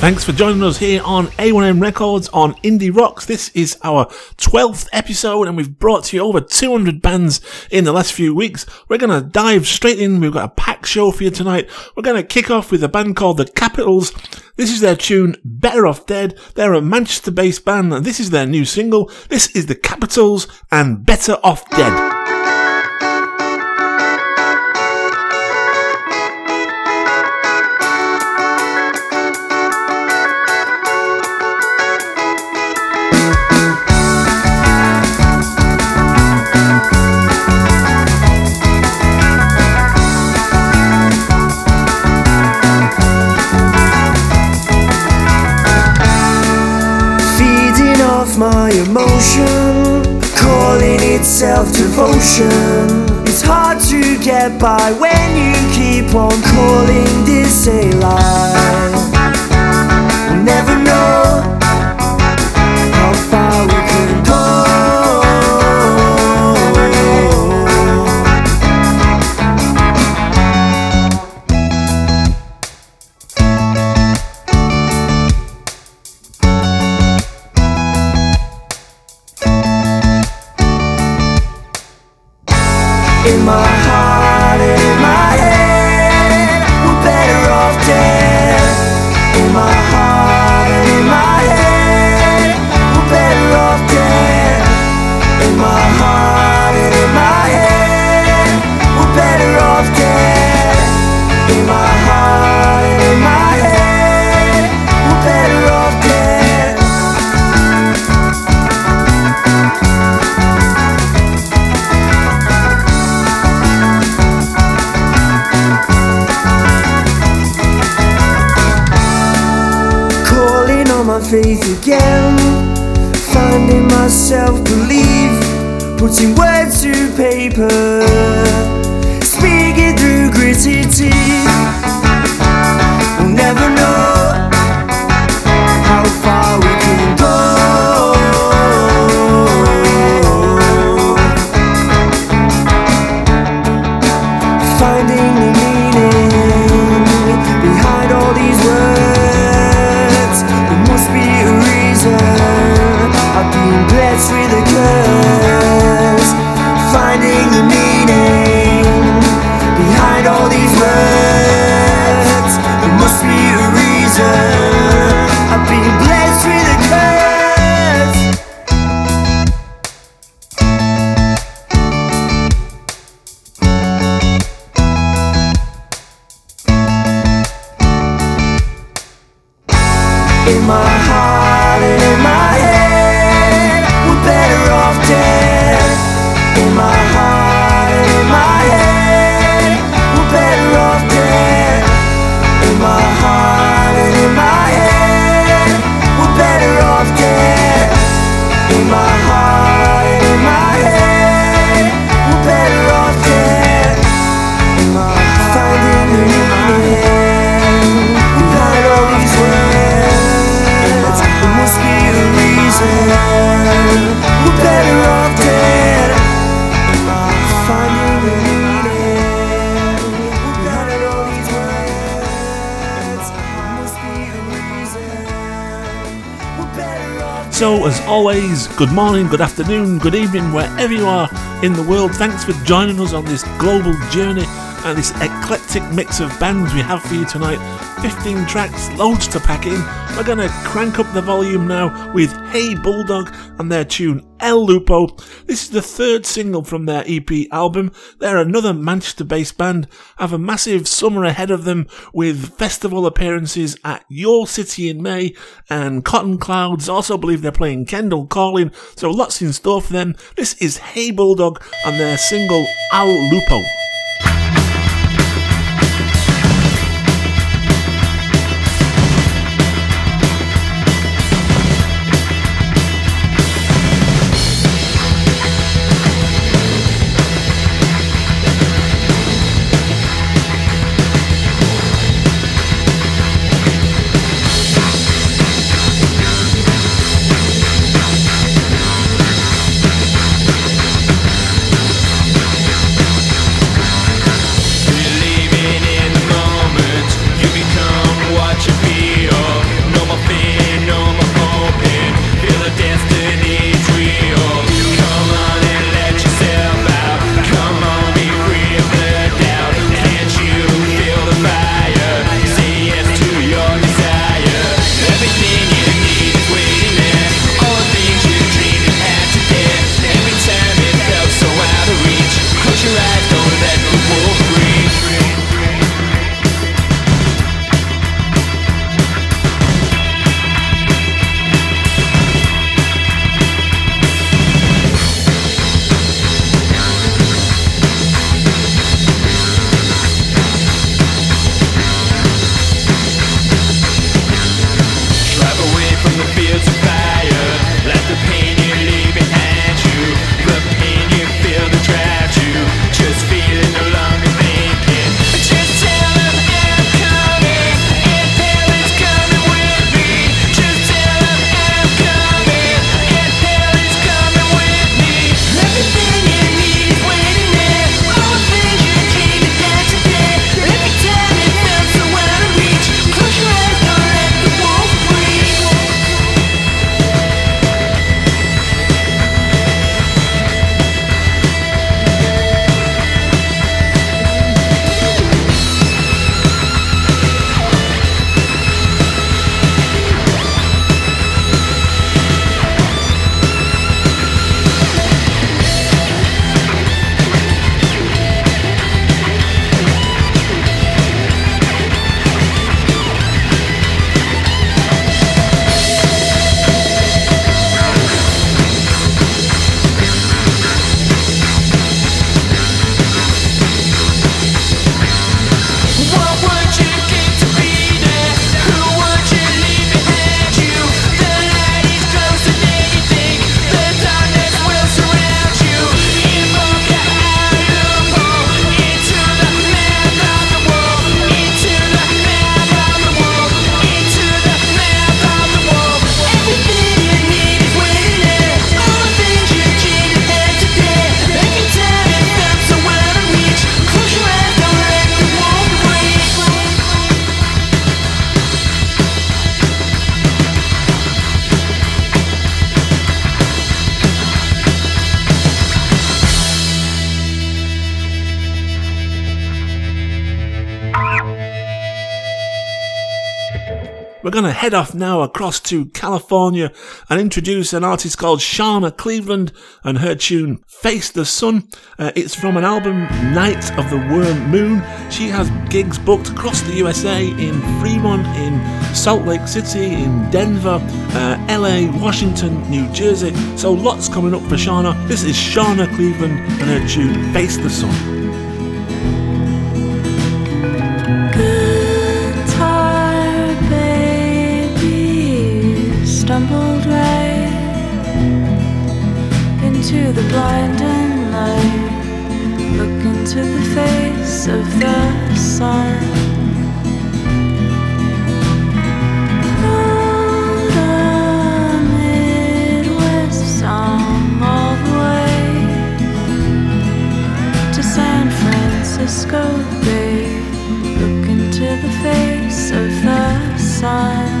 Thanks for joining us here on A1M Records on Indie Rocks. This is our 12th episode and we've brought to you over 200 bands in the last few weeks. We're going to dive straight in. We've got a packed show for you tonight. We're going to kick off with a band called The Capitals. This is their tune Better Off Dead. They're a Manchester based band and this is their new single. This is The Capitals and Better Off Dead. Emotion, calling itself devotion. It's hard to get by when you keep on calling this a lie. We'll never know as always, good morning, good afternoon, good evening, wherever you are in the world. Thanks for joining us on this global journey and this eclectic mix of bands we have for you tonight. 15 tracks, loads to pack in. We're going to crank up the volume now with Hey Bulldog and their tune Al Lupo. This is the third single from their EP album. They're another Manchester based band, have a massive summer ahead of them with festival appearances at Your City in May and Cotton Clouds. Also believe they're playing Kendal Calling, so lots in store for them. This is Hey Bulldog and their single Al Lupo. Going to head off now across to California and introduce an artist called Shana Cleveland and her tune Face the Sun. Uh, it's from an album Night of the Worm Moon. She has gigs booked across the USA in Fremont, in Salt Lake City, in Denver, uh, LA, Washington, New Jersey. So lots coming up for Shana. This is Shana Cleveland and her tune Face the Sun. Into the blinding light. Look into the face of the sun. To Francisco Bay. Look into the face of the sun.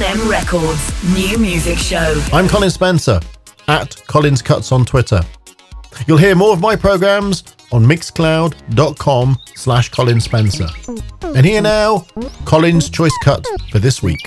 A1M Records new music show. I'm Colin Spencer at Colin's Cuts on Twitter. You'll hear more of my programs on mixcloud.com slash Colin Spencer. And here now, Colin's choice cut for this week.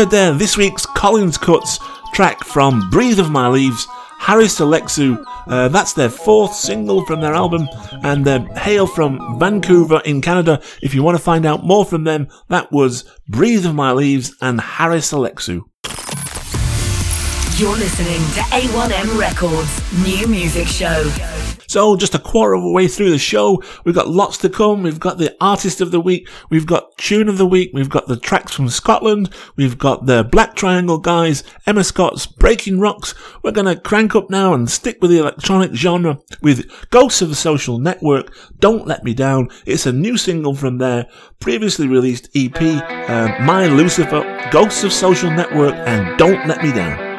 Heard there this week's Colin's Cuts track from Breathe of My Leaves, Harris Alexiou. Uh, that's their fourth single from their album, and they hail from Vancouver in Canada. If you want to find out more from them, that was Breathe of My Leaves and Harris Alexiou. You're listening to A1M Records New Music Show. So, just a quarter of a way through the show, we've got lots to come. We've got the artist of the week, we've got tune of the week, we've got the tracks from Scotland, we've got the Black Triangle guys, Emma Scott's Breaking Rocks. We're going to crank up now and stick with the electronic genre with Ghosts of the Social Network, Don't Let Me Down. It's a new single from their previously released EP, uh, My Lucifer, Ghosts of Social Network, and Don't Let Me Down.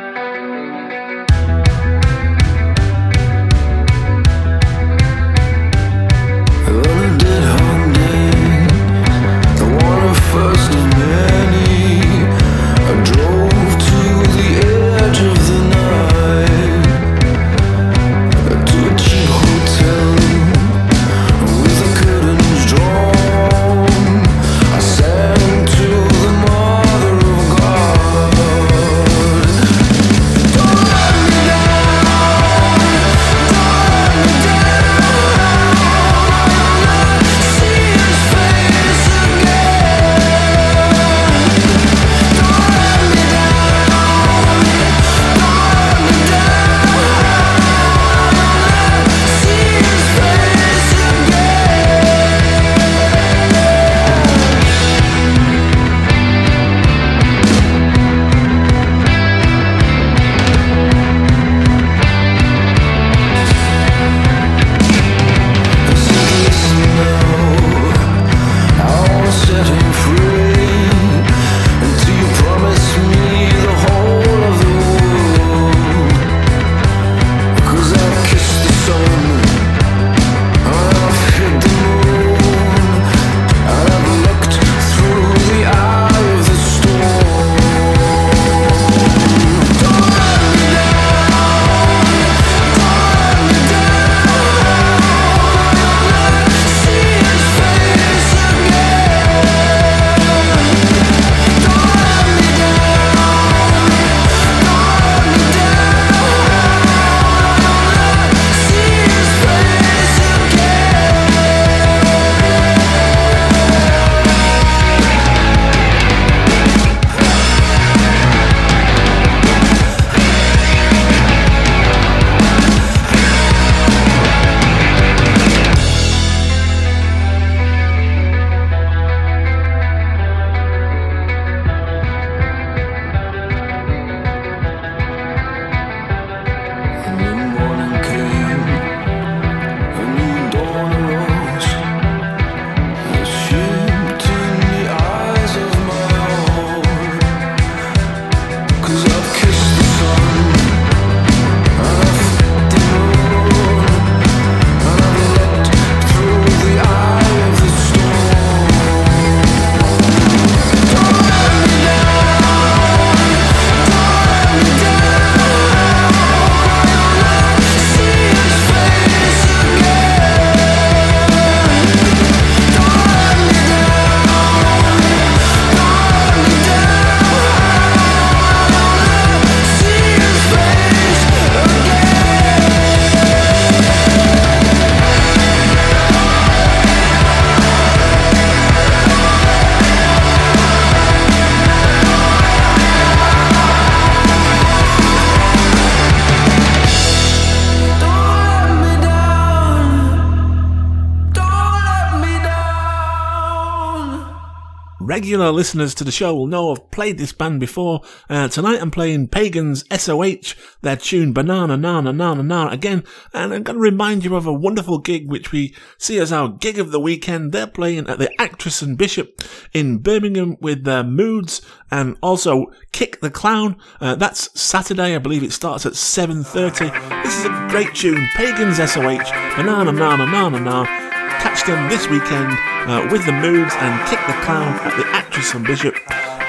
Regular listeners to the show will know I've played this band before. Uh, tonight I'm playing Pagans SOH, their tune Banana Nana Nana Nana again, and I'm going to remind you of a wonderful gig which we see as our gig of the weekend. They're playing at the Actress and Bishop in Birmingham with their Moods and also Kick the Clown. Uh, that's Saturday, I believe it starts at 7.30. This is a great tune, Pagans SOH, Banana Nana Nana Nana. Catch them this weekend uh, with the Moods and Kick the Clown at the Actress and Bishop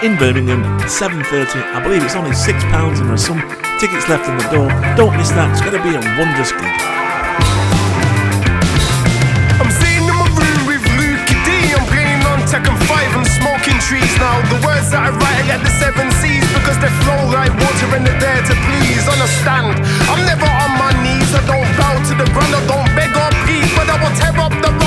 in Birmingham, 7.30. I believe it's only £6 and there's some tickets left in the door. Don't miss that, it's going to be a wondrous gig. Now. The words that I write, the seven C's because they flow like water and they're there to please. Understand? I'm never on my knees. I don't bow to the ground. I don't beg or plead, but I will tear up the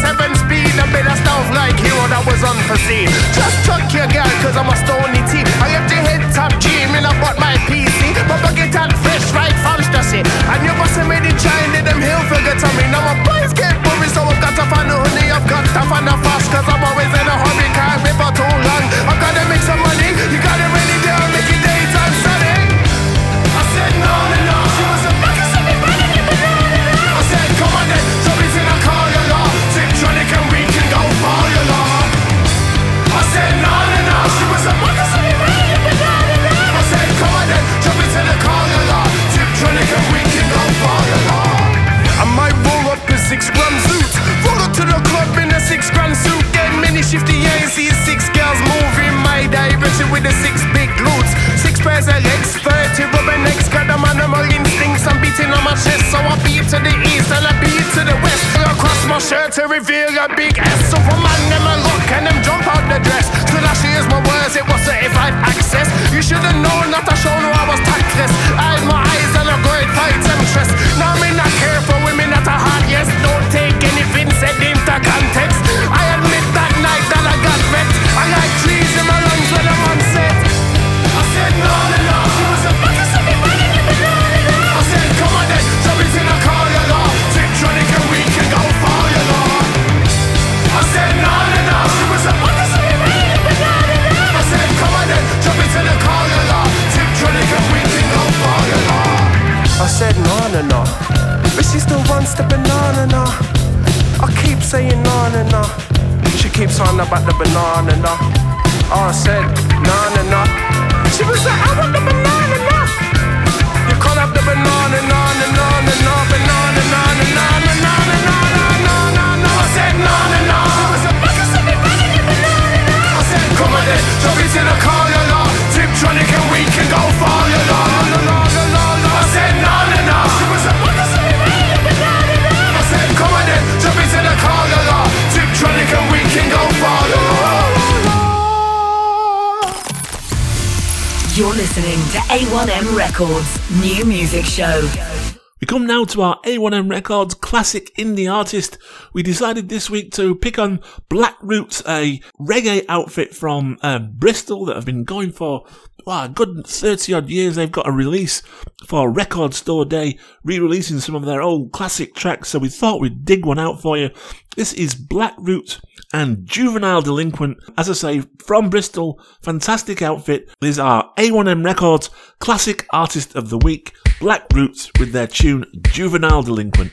seven speed. I made a stealth like hero that was unforeseen. Just chuck your girl, cause I'm a stony T. I left your head top dreaming about my PC. My bucket hat fresh right from Stussy. And you must have made it shine in them hill figure to me. Now my boys get worried, so I've got to find a honey. I've got to find a fast, cause I'm always in a hurry. Can't be for too long. I've gotta make some money. You gotta really six gram suit. Roll up to the club in a six grand suit. Get mini shifty, you ain't see six girls moving my direction with the six big glutes. Six pairs of legs, 30 rubber necks. Got them animal instincts. I'm beating on my chest, so I beat to the east and I beat to the west. Across my shirt to reveal a big S. Superman, them a look and them jump out the dress. So that she my words, it was certified access. You should've known not to show no I was tactless. I had my eyes on a great fight temptress. Now me not care for said no, no, no. But she still wants the banana, no. I keep saying no, no, no. She keeps on about the banana, no. Oh, I said no, no, no. She was like, I want the banana, no. You can't have the banana, no, no, no, no, no, banana, no, no, no, no, no, no, no, no, no, no. I said no, no, no. She was a fucking sunny banana, banana, no. I said, come on then, jump into the car, can go far, you know. You're listening to A1M Records New Music Show. We come now to our A1M Records classic indie artist. We decided this week to pick on Black Roots, a reggae outfit from uh, Bristol that have been going for wow, a good 30 odd years. They've got a release for Record Store Day, re releasing some of their old classic tracks. So we thought we'd dig one out for you. This is Black Roots and Juvenile Delinquent. As I say, from Bristol, fantastic outfit. These are A1M Records Classic Artist of the Week, Black Roots with their tune Juvenile Delinquent.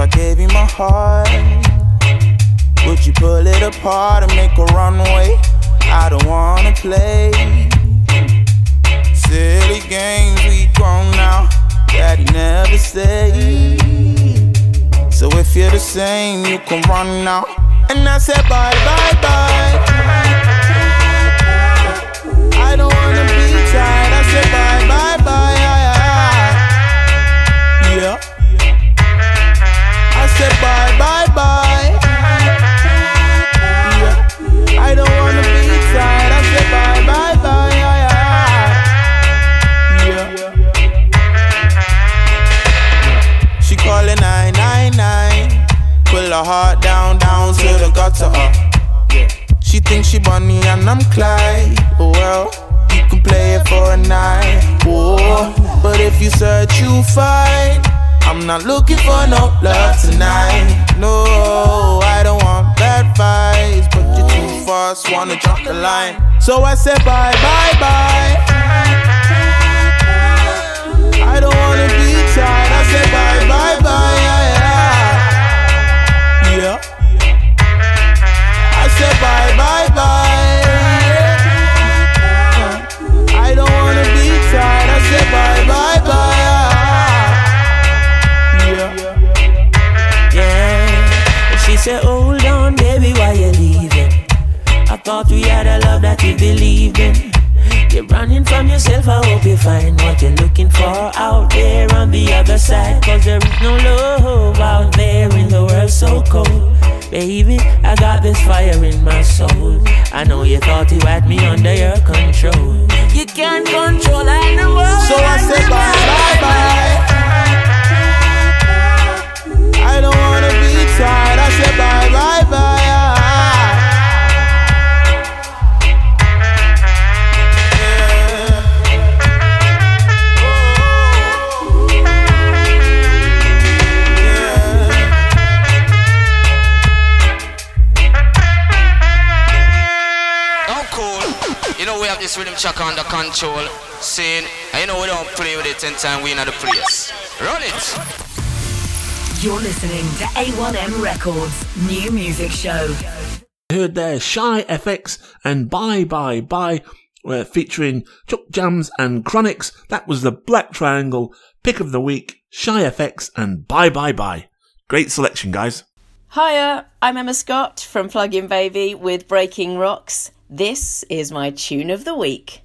I gave you my heart, would you pull it apart and make a runway? I don't wanna play silly games. We grown now, daddy never stayed. So if you're the same, you can run now. And I said bye bye bye. I don't wanna be tired. I said bye bye bye. Yeah. Said bye bye bye. Yeah. I don't wanna be tired. I said bye bye bye. Yeah. She calling 999. Pull her heart down, down to the gutter. Uh. She thinks she Bonnie and I'm Clyde. Oh well, you can play it for a night. Oh, but if you search, you find. I'm not looking for no love tonight. No, I don't want bad vibes, but you're too fast, wanna jump the line. So I said bye, bye, bye. I don't wanna be tired. I said bye, bye, bye. Yeah. yeah. I said bye bye bye. I don't wanna be tired. I said bye bye Thought we had a love that we believed in. You're running from yourself, I hope you find what you're looking for out there on the other side. Cause there is no love out there in the world so cold. Baby, I got this fire in my soul. I know you thought you had me under your control. You can't control animals. So I said bye bye bye. This rhythm check under control. Saying, and you know we don't play with it in time we in the place. Run it. You're listening to A1M Records New Music Show. heard there Shy FX and Bye Bye Bye, uh, featuring Juck James and Chronix. That was the Black Triangle pick of the week. Shy FX and Bye Bye Bye. Great selection, guys. Hiya, I'm Emma Scott from Plug-in Baby with Breaking Rocks. This is my tune of the week.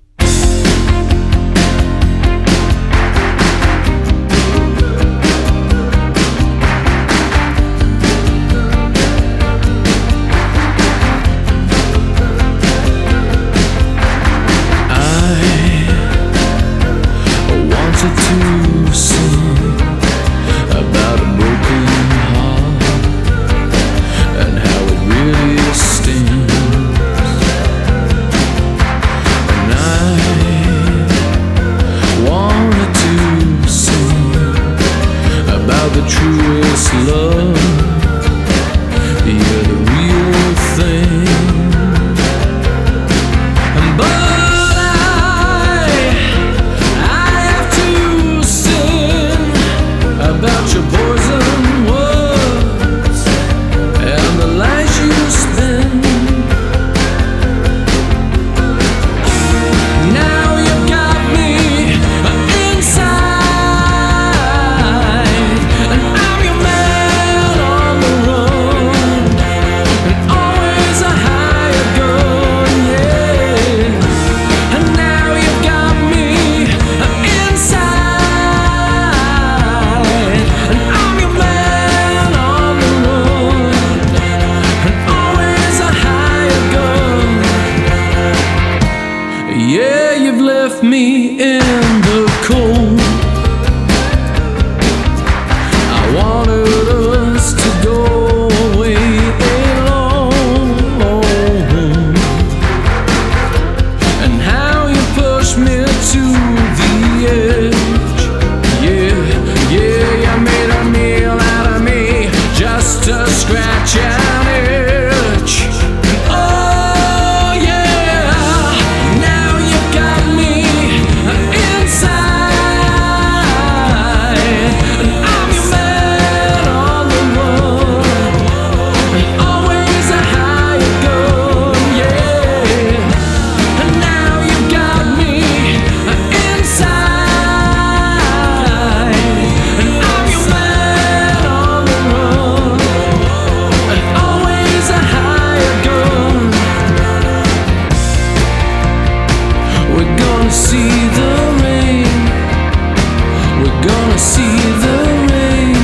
gonna see the rain.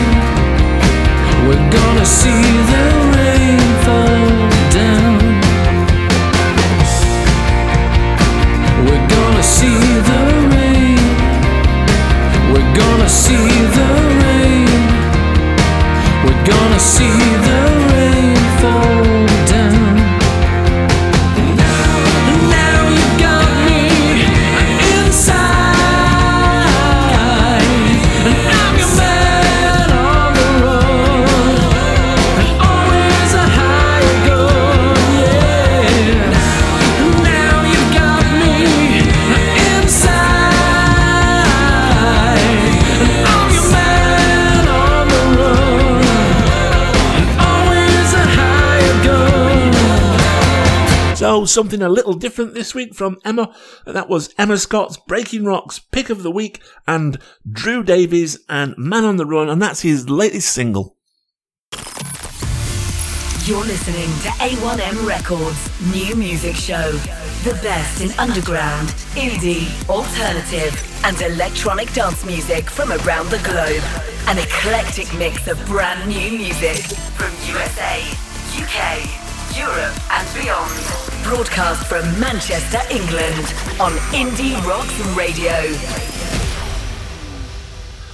We're gonna see the something a little different this week from Emma. That was Emma Scott's Breaking Rocks Pick of the Week and Drew Davies and Man on the Run, and that's his latest single. You're listening to A1M Records New Music Show. The best in underground, indie, alternative, and electronic dance music from around the globe. An eclectic mix of brand new music from USA, UK, Europe, and beyond. Broadcast from Manchester, England on Indie Rocks Radio.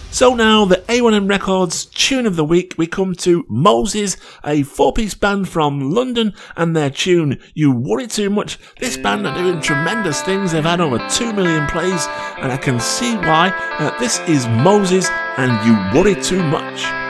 So now, the A1M Records tune of the week, we come to Moses, a four-piece band from London, and their tune, You Worry Too Much. This band are doing tremendous things. They've had over 2 million plays, and I can see why. Uh, this is Moses, and You Worry Too Much.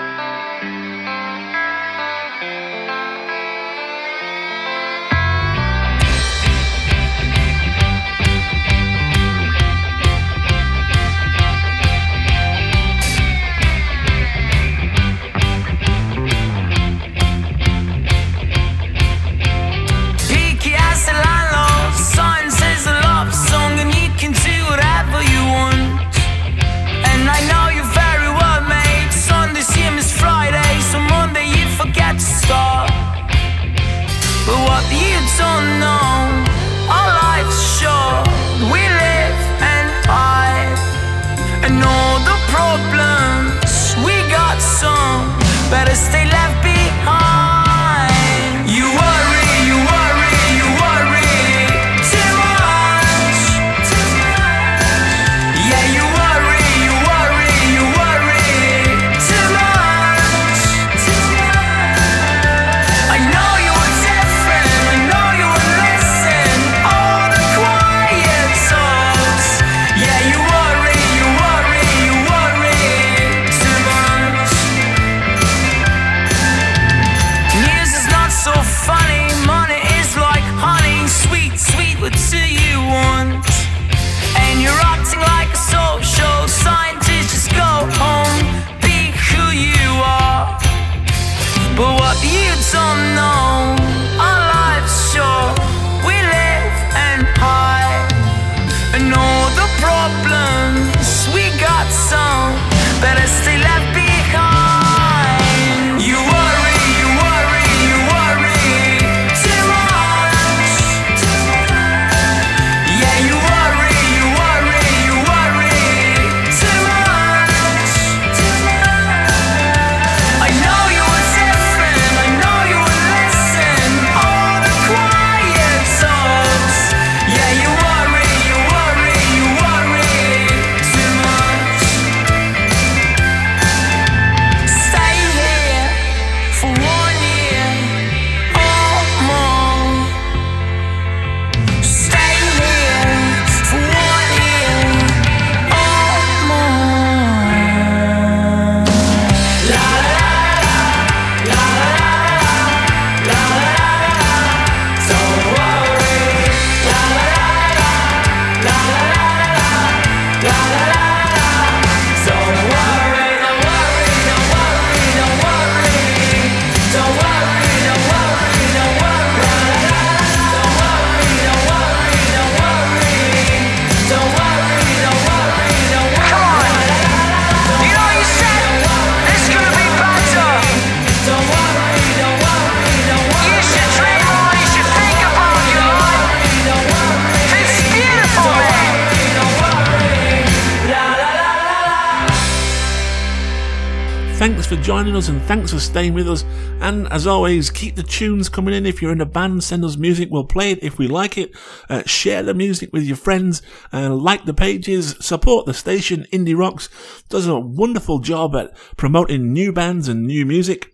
Us and thanks for staying with us. And as always, keep the tunes coming in. If you're in a band, send us music. We'll play it if we like it. Uh, share the music with your friends. Uh, like the pages. Support the station. Indie Rocks does a wonderful job at promoting new bands and new music.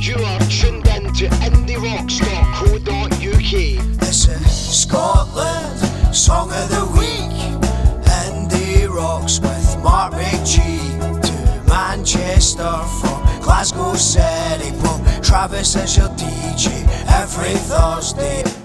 You are tuned in to indierocks.co.uk. This is Scotland Song of the Week. Indie Rocks with Mark McGee. Manchester from Glasgow City. Well, Travis is your DJ every Thursday.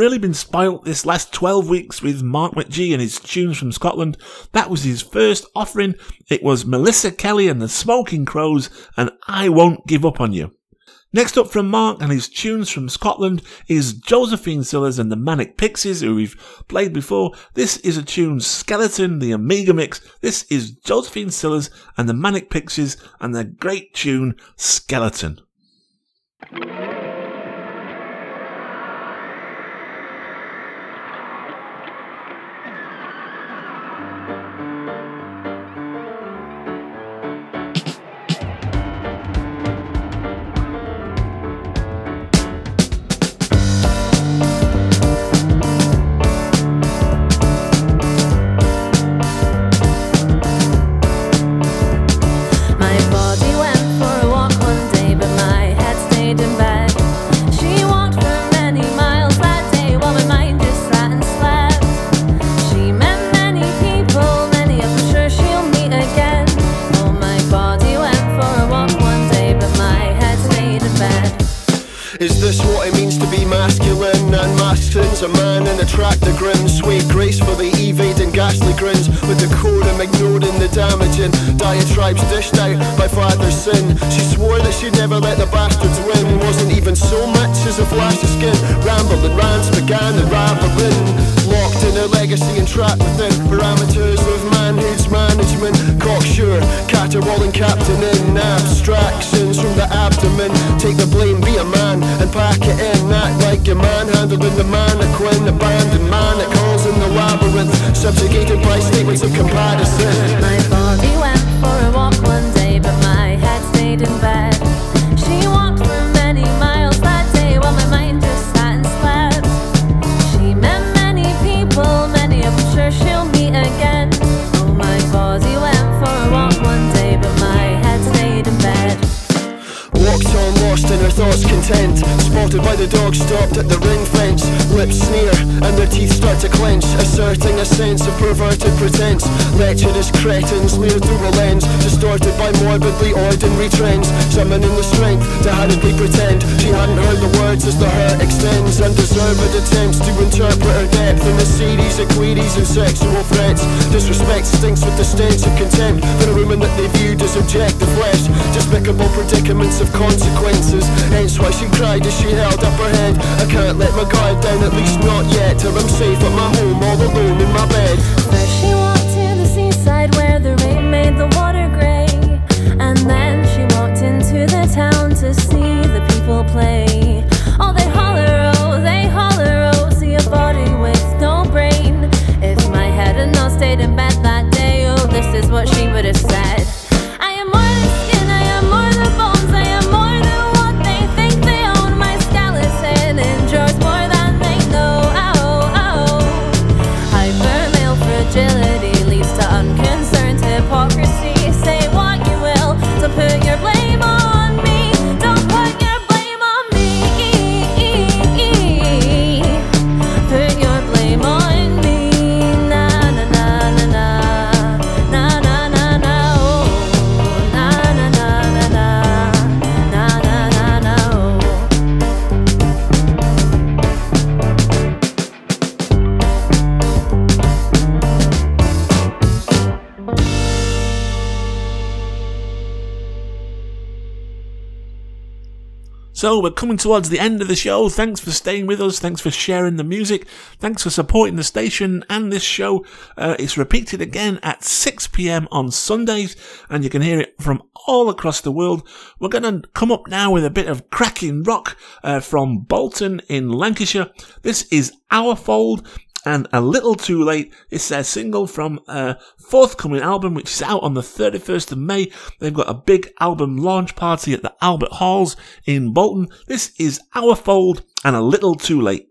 Really been spoilt this last 12 weeks with Mark McGee and his tunes from Scotland. That was his first offering. It was Melissa Kelly and the Smoking Crows and I Won't Give Up on You. Next up from Mark and his tunes from Scotland is Josephine Sillars and the Manic Pixies, who we've played before. This is a tune Skeleton, the Omega Mix. This is Josephine Sillars and the Manic Pixies and the great tune Skeleton. Diatribes dished out by father's sin. She swore that she'd never let the bastards win. Wasn't even so much as a flash of skin. Rambling rants began and raveling. Locked in a legacy and trapped within parameters of manhood's management. Cocksure, caterwauling captain in abstractions from the abdomen. Take the blame, be a man, and pack it in. Act like a man, handling the mannequin. Abandoned manacles in the labyrinth, subjugated by statements of comparison. My body went for a walk one day, but my head stayed in bed. In her thoughts content Spotted by the dog stopped at the ring fence. Lips sneer and their teeth start to clench Asserting a sense of perverted pretense. Lecherous cretins leer through a lens Distorted by morbidly ordinary trends. Summoning the strength to hurriedly pretend. She hadn't heard the words as the hurt extends Undeserved attempts to interpret her depth In a series of queries and sexual threats. Disrespect stinks with the stench of contempt For a woman that they viewed as objective flesh. Despicable predicaments of consequences Hence why she cried as she held up her head I can't let my guard down, at least not yet Till I'm safe at my home, all alone in my bed First she walked to the seaside where the rain made the water grey. And then she walked into the town to see the people play. Oh, they holler, oh, they holler, oh, see a body with no brain. If my head had not stayed in bed that day, oh, this is what she would have said. So we're coming towards the end of the show. Thanks for staying with us. Thanks for sharing the music. Thanks for supporting the station and this show. Uh, it's repeated again at 6 p.m. on Sundays, and you can hear it from all across the world. We're going to come up now with a bit of cracking rock uh, from Bolton in Lancashire. This is Our Fold and A Little Too Late. It's their single from a forthcoming album, which is out on the 31st of May. They've got a big album launch party at the Albert Halls in Bolton. This is Our Fold and A Little Too Late.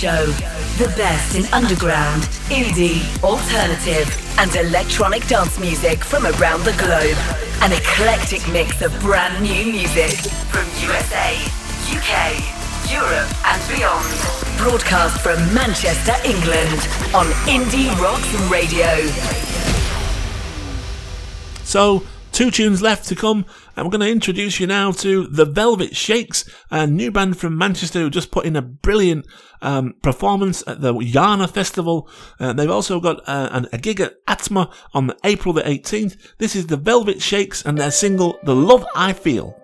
Show. The best in underground, indie, alternative, and electronic dance music from around the globe. An eclectic mix of brand new music from USA, UK, Europe, and beyond. Broadcast from Manchester, England on Indie Rocks Radio. So, two tunes left to come, we're going to introduce you now to the Velvet Shakers, a new band from Manchester who just put in a brilliant um, performance at the Yana Festival. Uh, they've also got uh, a gig at Atma on April the 18th. This is the Velvet Shakers and their single, The Love I Feel.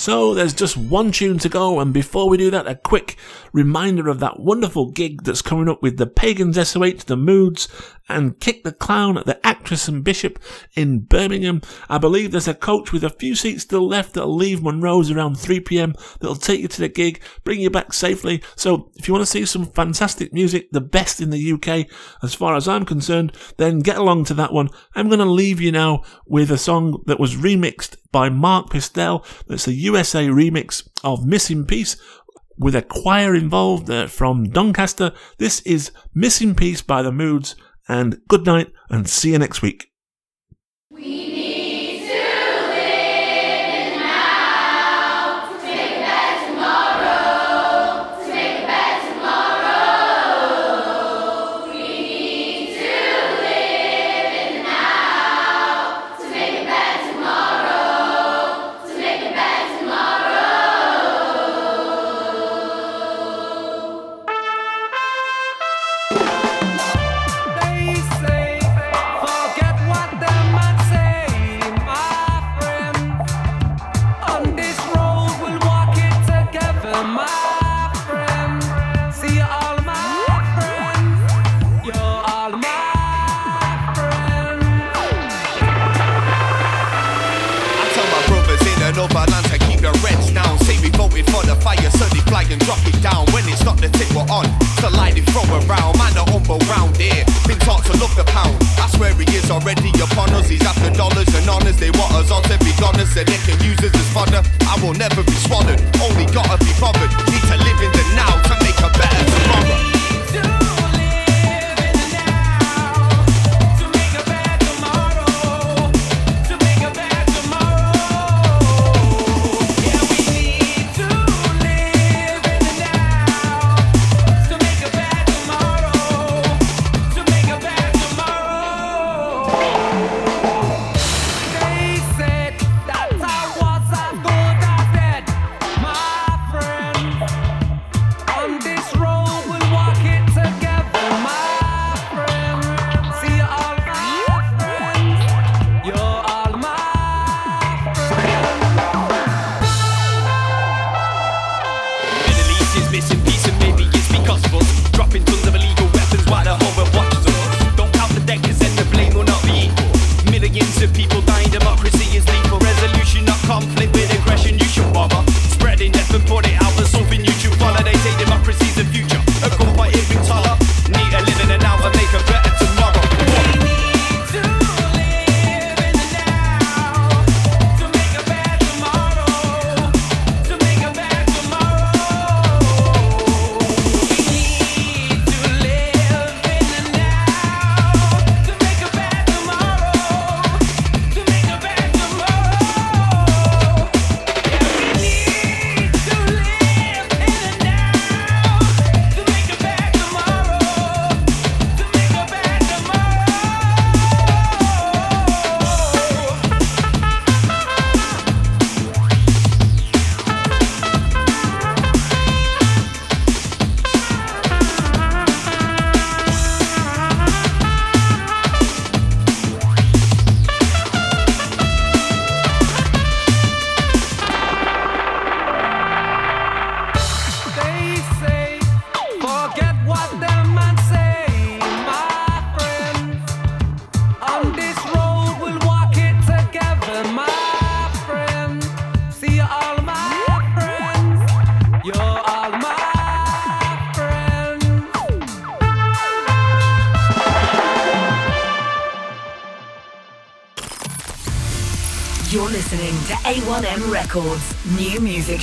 So there's just one tune to go, and before we do that, a quick reminder of that wonderful gig that's coming up with the Pagans SOH, the Moods, and Kick the Clown at the Actress and Bishop in Birmingham. I believe there's a coach with a few seats still left that'll leave Monroe's around 3pm that'll take you to the gig, bring you back safely. So if you want to see some fantastic music, the best in the UK, as far as I'm concerned, then get along to that one. I'm going to leave you now with a song that was remixed by Mark Pistel. That's a USA remix of Missing Piece with a choir involved uh, from Doncaster. This is Missing Piece by the Moods. And good night and see you next week. They